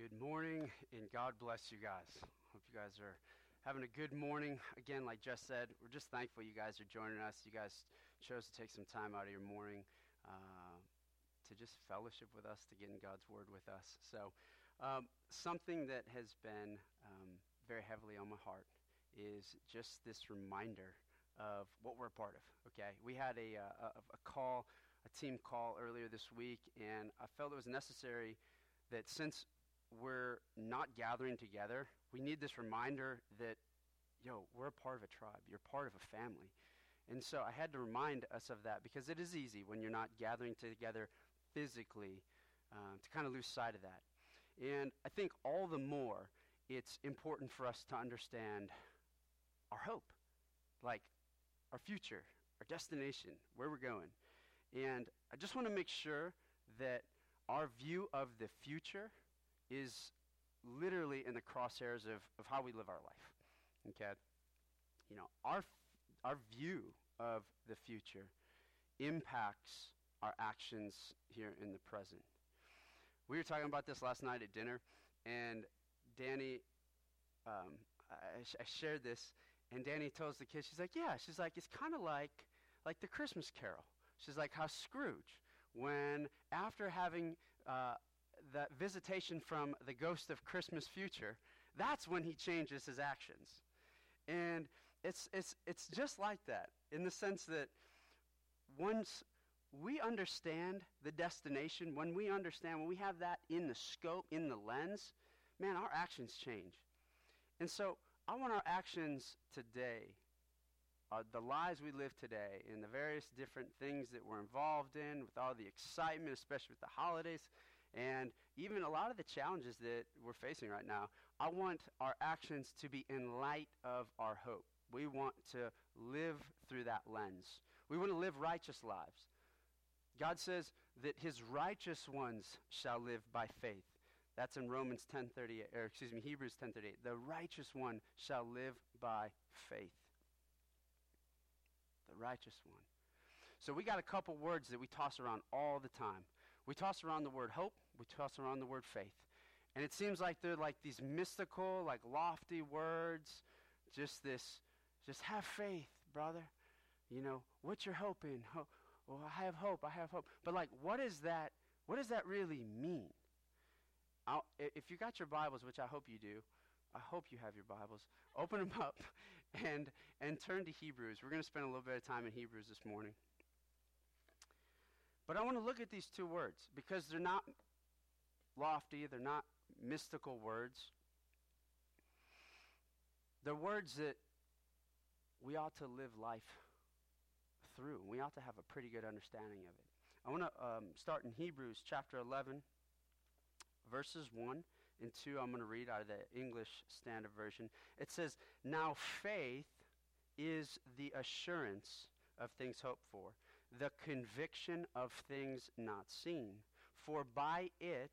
Good morning, and God bless you guys. Hope you guys are having a good morning. Again, like Jess said, we're just thankful you guys are joining us. You guys chose to take some time out of your morning uh, to just fellowship with us, to get in God's Word with us. So, um, something that has been um, very heavily on my heart is just this reminder of what we're a part of. Okay, we had a, uh, a, a call, a team call earlier this week, and I felt it was necessary that since we're not gathering together, we need this reminder that, yo, we're a part of a tribe. You're part of a family. And so I had to remind us of that because it is easy when you're not gathering together physically um, to kind of lose sight of that. And I think all the more it's important for us to understand our hope, like our future, our destination, where we're going. And I just want to make sure that our view of the future is literally in the crosshairs of, of how we live our life. Okay? You know, our, our view of the future impacts our actions here in the present. We were talking about this last night at dinner, and Danny, um, I, I shared this, and Danny tells the kids, she's like, yeah, she's like, it's kind of like, like the Christmas Carol. She's like, how Scrooge, when after having uh, that visitation from the ghost of Christmas future, that's when he changes his actions. And it's, it's, it's just like that in the sense that once we understand the destination, when we understand, when we have that in the scope, in the lens, man, our actions change. And so I want our actions today, uh, the lives we live today, and the various different things that we're involved in, with all the excitement, especially with the holidays, and even a lot of the challenges that we're facing right now, I want our actions to be in light of our hope. We want to live through that lens. We want to live righteous lives. God says that his righteous ones shall live by faith. That's in Romans 10:38 or excuse me, Hebrews 10:38. The righteous one shall live by faith. The righteous one. So we got a couple words that we toss around all the time. We toss around the word hope, we toss around the word faith. And it seems like they're like these mystical, like lofty words, just this, just have faith, brother. You know, what you're hoping. Ho- well, I have hope, I have hope. But like, what is that, what does that really mean? I'll, if you got your Bibles, which I hope you do, I hope you have your Bibles. Open them up and, and turn to Hebrews. We're going to spend a little bit of time in Hebrews this morning. But I want to look at these two words because they're not lofty, they're not mystical words. They're words that we ought to live life through. We ought to have a pretty good understanding of it. I want to um, start in Hebrews chapter 11, verses 1 and 2. I'm going to read out of the English Standard Version. It says, Now faith is the assurance of things hoped for, the conviction of things not seen. For by it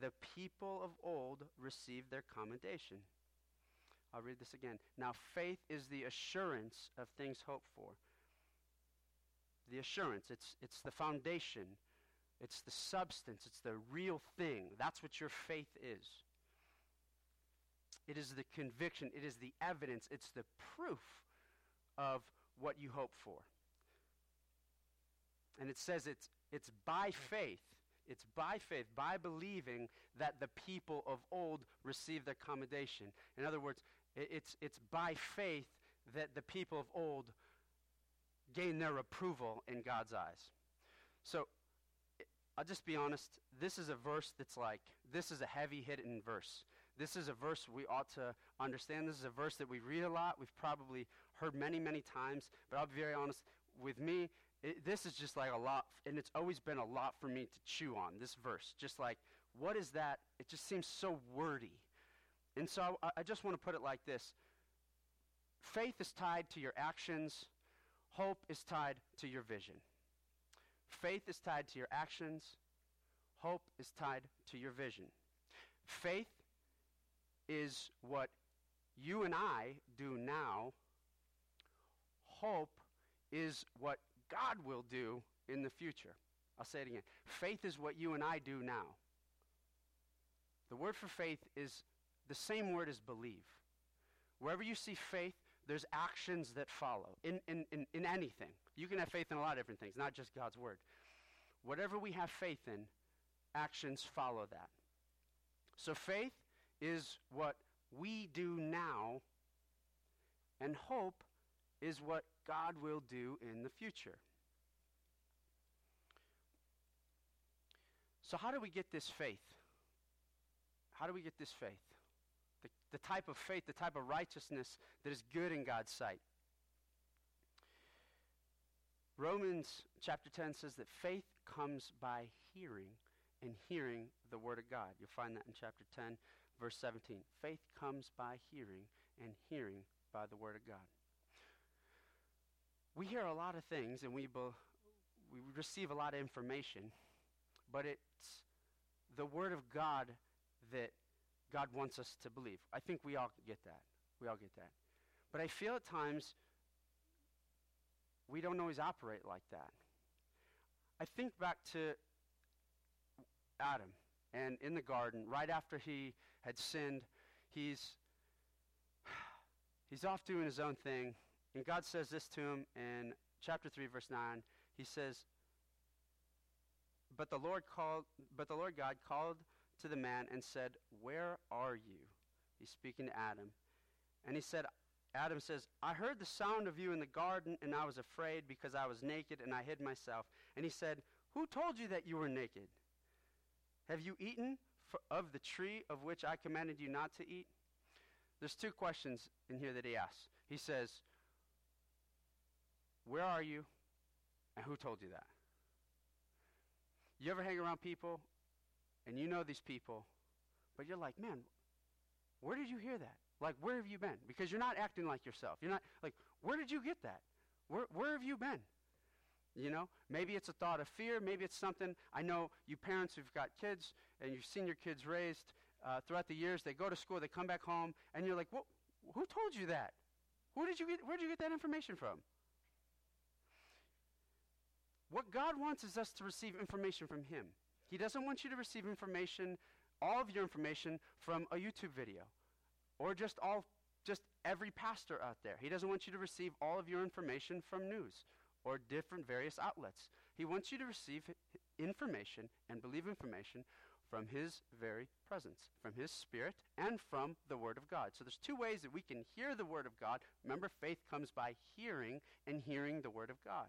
the people of old received their commendation. I'll read this again. Now, faith is the assurance of things hoped for. The assurance, it's, it's the foundation, it's the substance, it's the real thing. That's what your faith is. It is the conviction, it is the evidence, it's the proof of what you hope for. And it says it's, it's by faith. It's by faith, by believing that the people of old received their commendation. In other words, it's, it's by faith that the people of old gain their approval in God's eyes. So, I'll just be honest. This is a verse that's like, this is a heavy hitting verse. This is a verse we ought to understand. This is a verse that we read a lot. We've probably heard many, many times. But I'll be very honest. With me, it, this is just like a lot, and it's always been a lot for me to chew on, this verse. Just like, what is that? It just seems so wordy. And so I, I just want to put it like this faith is tied to your actions, hope is tied to your vision. Faith is tied to your actions, hope is tied to your vision. Faith is what you and I do now, hope is what God will do in the future. I'll say it again. Faith is what you and I do now. The word for faith is the same word as believe. Wherever you see faith, there's actions that follow in, in, in, in anything. You can have faith in a lot of different things, not just God's word. Whatever we have faith in, actions follow that. So faith is what we do now, and hope is what God will do in the future. So, how do we get this faith? How do we get this faith? The, the type of faith, the type of righteousness that is good in God's sight. Romans chapter 10 says that faith comes by hearing, and hearing the Word of God. You'll find that in chapter 10, verse 17. Faith comes by hearing, and hearing by the Word of God. We hear a lot of things, and we, be, we receive a lot of information, but it's the Word of God that God wants us to believe. I think we all get that. We all get that. But I feel at times we don't always operate like that. I think back to Adam and in the garden, right after he had sinned, he's he's off doing his own thing, and God says this to him in chapter 3 verse 9. He says, "But the Lord called but the Lord God called to the man and said, "Where are you?" He's speaking to Adam. And he said, Adam says, I heard the sound of you in the garden, and I was afraid because I was naked and I hid myself. And he said, Who told you that you were naked? Have you eaten of the tree of which I commanded you not to eat? There's two questions in here that he asks. He says, Where are you? And who told you that? You ever hang around people and you know these people, but you're like, man, where did you hear that? Like, where have you been? Because you're not acting like yourself. You're not, like, where did you get that? Where, where have you been? You know, maybe it's a thought of fear. Maybe it's something. I know you parents who've got kids and you've seen your kids raised uh, throughout the years. They go to school, they come back home, and you're like, well, who told you that? Who did you get, where did you get that information from? What God wants is us to receive information from Him. He doesn't want you to receive information, all of your information, from a YouTube video or just all just every pastor out there. He doesn't want you to receive all of your information from news or different various outlets. He wants you to receive information and believe information from his very presence, from his spirit and from the word of God. So there's two ways that we can hear the word of God. Remember faith comes by hearing and hearing the word of God.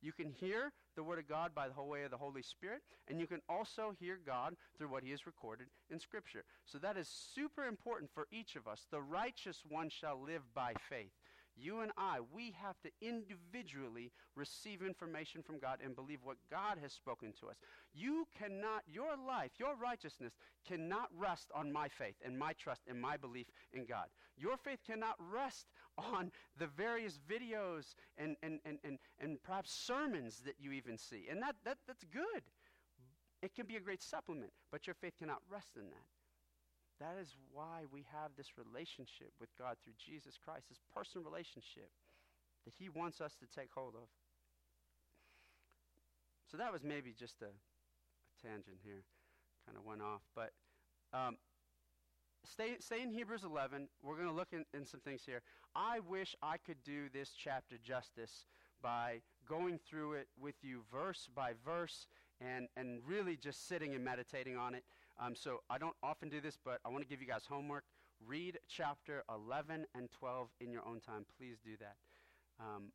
You can hear the Word of God by the way of the Holy Spirit, and you can also hear God through what He has recorded in Scripture. So that is super important for each of us. The righteous one shall live by faith. You and I, we have to individually receive information from God and believe what God has spoken to us. You cannot, your life, your righteousness cannot rest on my faith and my trust and my belief in God. Your faith cannot rest on the various videos and, and, and, and, and perhaps sermons that you even see. And that, that, that's good. It can be a great supplement, but your faith cannot rest in that. That is why we have this relationship with God through Jesus Christ, this personal relationship that He wants us to take hold of. So that was maybe just a, a tangent here, kind of went off. But um, stay, stay in Hebrews 11. We're going to look in, in some things here. I wish I could do this chapter justice by going through it with you verse by verse and, and really just sitting and meditating on it. Um, so I don't often do this, but I want to give you guys homework. Read chapter 11 and 12 in your own time. Please do that. Um,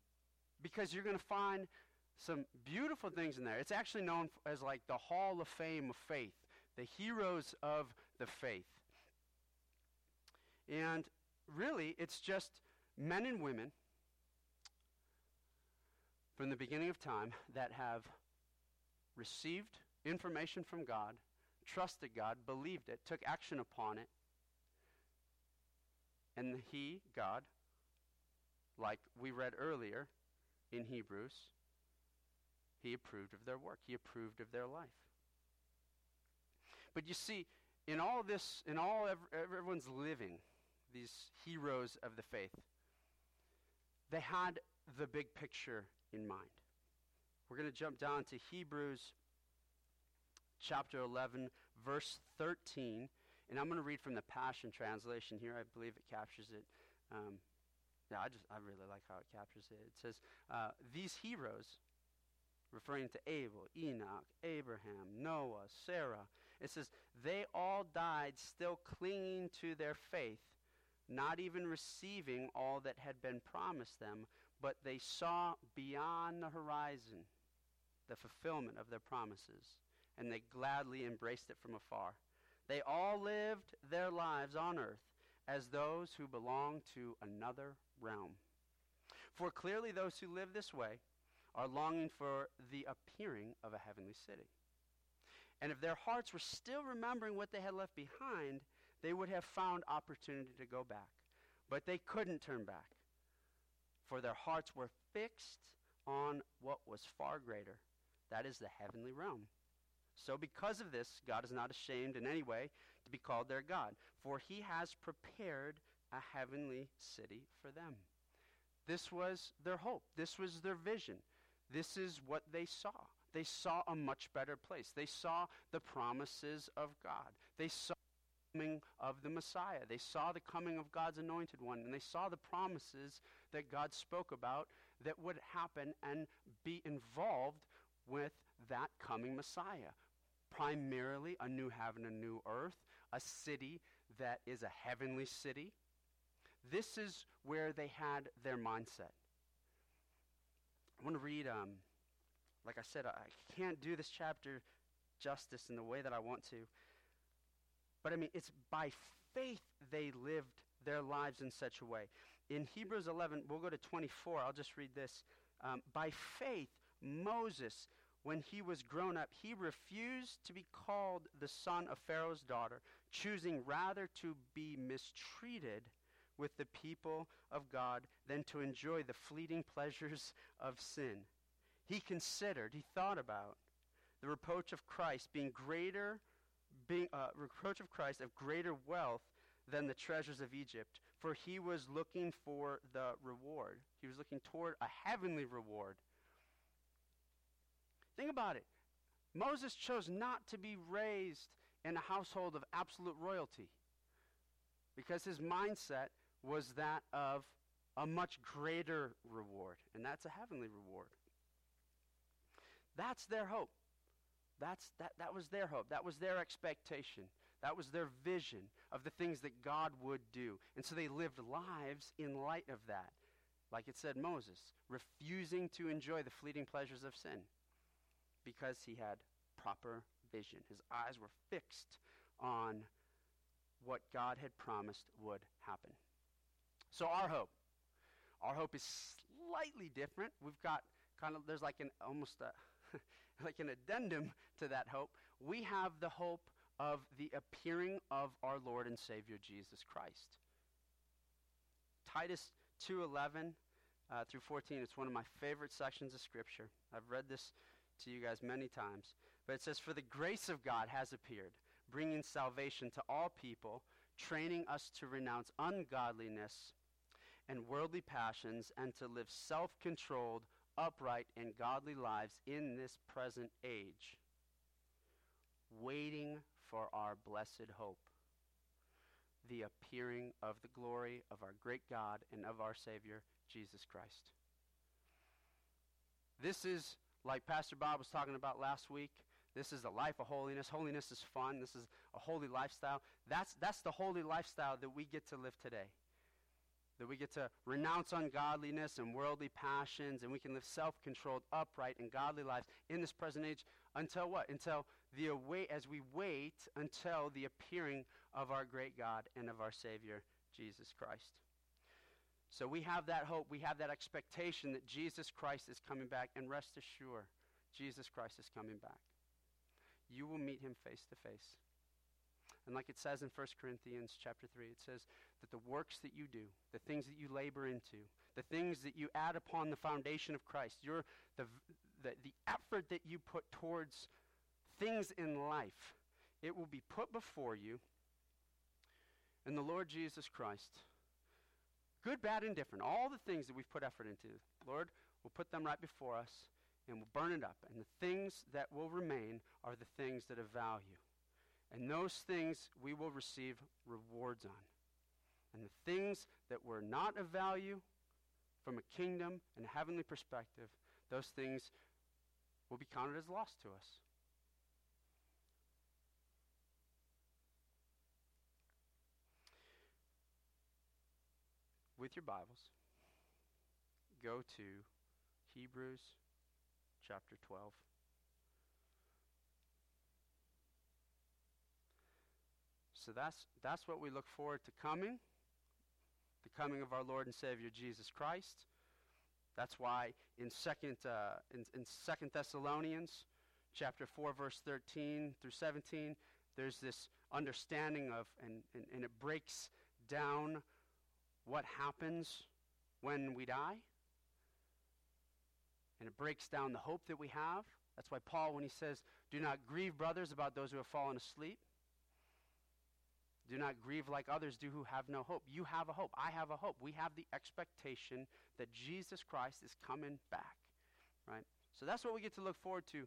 because you're going to find some beautiful things in there. It's actually known as like the Hall of Fame of faith, the heroes of the faith. And really, it's just men and women from the beginning of time that have received information from God trusted God, believed it, took action upon it. And he, God, like we read earlier in Hebrews, he approved of their work. He approved of their life. But you see, in all this, in all everyone's living, these heroes of the faith, they had the big picture in mind. We're going to jump down to Hebrews chapter 11, verse 13. And I'm going to read from the Passion Translation here. I believe it captures it. Um, yeah, I just I really like how it captures it. It says uh, these heroes, referring to Abel, Enoch, Abraham, Noah, Sarah. It says they all died still clinging to their faith, not even receiving all that had been promised them, but they saw beyond the horizon the fulfillment of their promises, and they gladly embraced it from afar. They all lived their lives on earth as those who belong to another realm. For clearly those who live this way are longing for the appearing of a heavenly city. And if their hearts were still remembering what they had left behind, they would have found opportunity to go back. But they couldn't turn back, for their hearts were fixed on what was far greater that is the heavenly realm. So, because of this, God is not ashamed in any way to be called their God, for he has prepared a heavenly city for them. This was their hope. This was their vision. This is what they saw. They saw a much better place. They saw the promises of God. They saw coming of the Messiah. They saw the coming of God's anointed one. And they saw the promises that God spoke about that would happen and be involved with that coming Messiah. Primarily a new heaven, a new earth, a city that is a heavenly city. This is where they had their mindset. I want to read, um, like I said, I can't do this chapter justice in the way that I want to. But I mean, it's by faith they lived their lives in such a way. In Hebrews 11, we'll go to 24. I'll just read this. Um, by faith, Moses, when he was grown up, he refused to be called the son of Pharaoh's daughter, choosing rather to be mistreated with the people of God than to enjoy the fleeting pleasures of sin. He considered, he thought about the reproach of Christ being greater, being uh, reproach of Christ of greater wealth than the treasures of Egypt, for he was looking for the reward. He was looking toward a heavenly reward. Think about it. Moses chose not to be raised in a household of absolute royalty because his mindset was that of a much greater reward, and that's a heavenly reward. That's their hope. That's, that, that was their hope. That was their expectation. That was their vision of the things that God would do. And so they lived lives in light of that. Like it said Moses, refusing to enjoy the fleeting pleasures of sin because he had proper vision. His eyes were fixed on what God had promised would happen. So our hope, our hope is slightly different. We've got kind of there's like an almost a like an addendum to that hope. We have the hope of the appearing of our Lord and Savior Jesus Christ. Titus 2:11 uh, through 14. It's one of my favorite sections of Scripture. I've read this to you guys many times. But it says, For the grace of God has appeared, bringing salvation to all people, training us to renounce ungodliness and worldly passions, and to live self controlled, upright, and godly lives in this present age, waiting for our blessed hope, the appearing of the glory of our great God and of our Savior, Jesus Christ. This is like Pastor Bob was talking about last week, this is a life of holiness. Holiness is fun. This is a holy lifestyle. That's, that's the holy lifestyle that we get to live today. That we get to renounce ungodliness and worldly passions, and we can live self controlled, upright, and godly lives in this present age until what? Until the await, as we wait until the appearing of our great God and of our Savior, Jesus Christ. So we have that hope, we have that expectation that Jesus Christ is coming back, and rest assured, Jesus Christ is coming back. You will meet him face to face. And like it says in 1 Corinthians chapter 3, it says that the works that you do, the things that you labor into, the things that you add upon the foundation of Christ, your, the, the, the effort that you put towards things in life, it will be put before you. And the Lord Jesus Christ Good, bad, indifferent. All the things that we've put effort into, Lord, we'll put them right before us and we'll burn it up. And the things that will remain are the things that have value. And those things we will receive rewards on. And the things that were not of value from a kingdom and heavenly perspective, those things will be counted as lost to us. With your Bibles, go to Hebrews chapter 12. So that's, that's what we look forward to coming the coming of our Lord and Savior Jesus Christ. That's why in second uh, in, in Second Thessalonians, chapter four, verse thirteen through seventeen, there's this understanding of, and, and, and it breaks down what happens when we die, and it breaks down the hope that we have. That's why Paul, when he says, "Do not grieve, brothers, about those who have fallen asleep." Do not grieve like others do who have no hope. You have a hope. I have a hope. We have the expectation that Jesus Christ is coming back, right? So that's what we get to look forward to.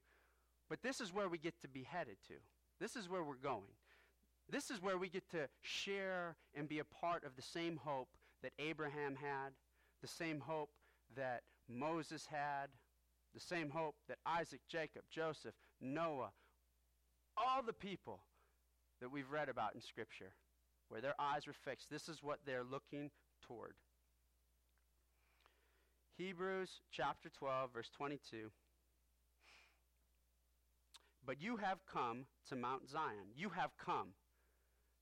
But this is where we get to be headed to. This is where we're going. This is where we get to share and be a part of the same hope that Abraham had, the same hope that Moses had, the same hope that Isaac, Jacob, Joseph, Noah, all the people that we've read about in Scripture, where their eyes were fixed. This is what they're looking toward. Hebrews chapter 12, verse 22. But you have come to Mount Zion. You have come.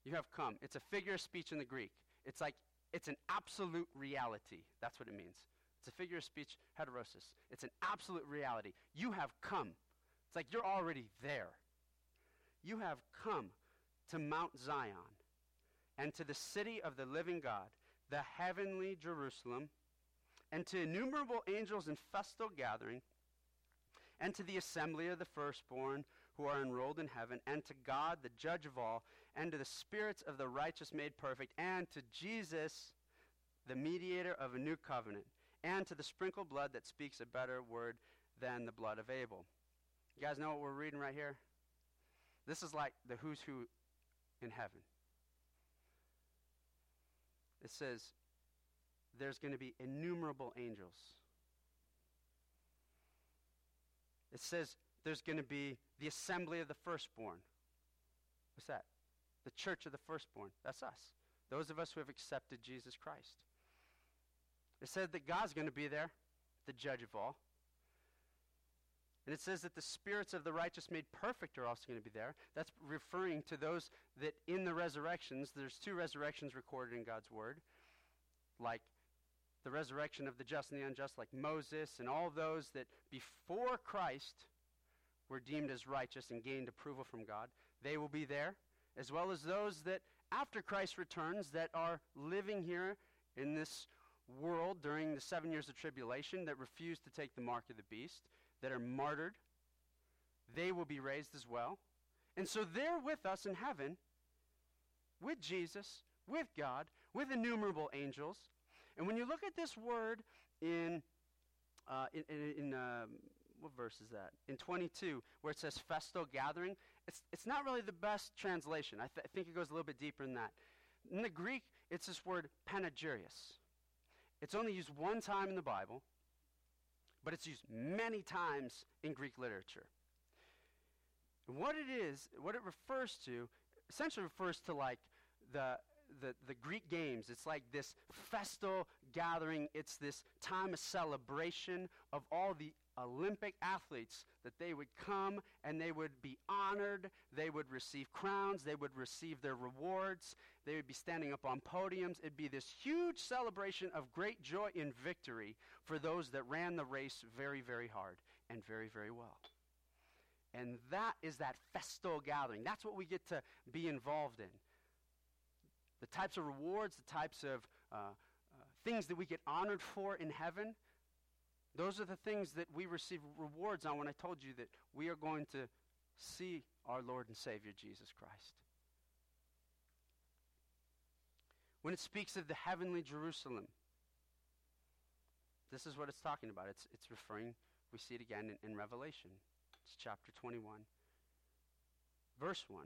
You have come. It's a figure of speech in the Greek. It's like, it's an absolute reality. That's what it means. It's a figure of speech, heterosis. It's an absolute reality. You have come. It's like you're already there. You have come to Mount Zion and to the city of the living God, the heavenly Jerusalem, and to innumerable angels in festal gathering, and to the assembly of the firstborn who are enrolled in heaven, and to God, the judge of all, and to the spirits of the righteous made perfect, and to Jesus, the mediator of a new covenant, and to the sprinkled blood that speaks a better word than the blood of Abel. You guys know what we're reading right here? This is like the who's who in heaven. It says there's going to be innumerable angels. It says there's going to be the assembly of the firstborn. What's that? The church of the firstborn. That's us. Those of us who have accepted Jesus Christ. It said that God's going to be there, the judge of all. And it says that the spirits of the righteous made perfect are also going to be there. That's referring to those that in the resurrections, there's two resurrections recorded in God's word, like the resurrection of the just and the unjust, like Moses and all those that before Christ were deemed as righteous and gained approval from God. They will be there, as well as those that after Christ returns that are living here in this world during the seven years of tribulation that refuse to take the mark of the beast that are martyred, they will be raised as well. And so they're with us in heaven, with Jesus, with God, with innumerable angels. And when you look at this word in, uh, in, in, in um, what verse is that? In 22, where it says festal gathering, it's, it's not really the best translation. I, th- I think it goes a little bit deeper than that. In the Greek, it's this word panegyrios. It's only used one time in the Bible, but it's used many times in Greek literature. What it is, what it refers to, essentially refers to like the, the, the Greek games. It's like this festal gathering. It's this time of celebration of all the Olympic athletes that they would come and they would be honored, they would receive crowns, they would receive their rewards, they would be standing up on podiums. It'd be this huge celebration of great joy and victory for those that ran the race very, very hard and very, very well. And that is that festal gathering. That's what we get to be involved in. The types of rewards, the types of uh, uh, things that we get honored for in heaven those are the things that we receive rewards on when I told you that we are going to see our Lord and Savior Jesus Christ. When it speaks of the heavenly Jerusalem, this is what it's talking about. It's, it's referring, we see it again in, in Revelation. It's chapter 21, verse 1.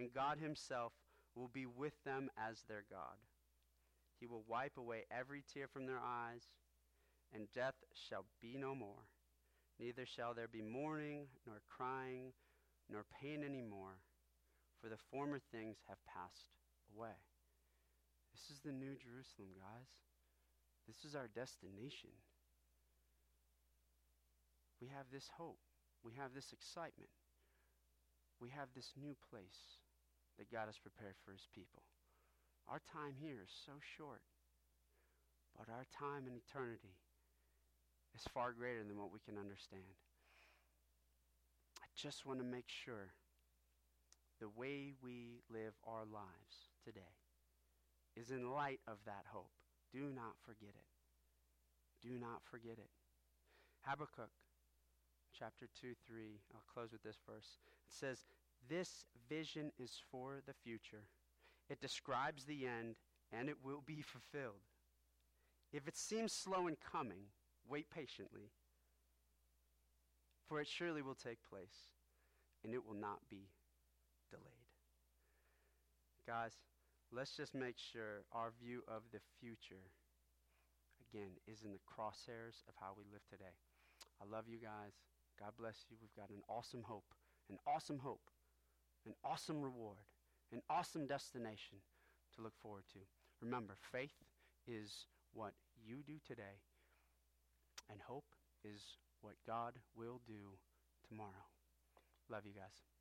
and God himself will be with them as their God. He will wipe away every tear from their eyes, and death shall be no more. Neither shall there be mourning, nor crying, nor pain any more, for the former things have passed away. This is the New Jerusalem, guys. This is our destination. We have this hope. We have this excitement. We have this new place that God has prepared for his people. Our time here is so short, but our time in eternity is far greater than what we can understand. I just want to make sure the way we live our lives today is in light of that hope. Do not forget it. Do not forget it. Habakkuk chapter 2, 3. I'll close with this verse. It says, This vision is for the future. It describes the end, and it will be fulfilled. If it seems slow in coming, wait patiently, for it surely will take place, and it will not be delayed. Guys, let's just make sure our view of the future, again, is in the crosshairs of how we live today. I love you guys. God bless you. We've got an awesome hope, an awesome hope, an awesome reward, an awesome destination to look forward to. Remember, faith is what you do today, and hope is what God will do tomorrow. Love you guys.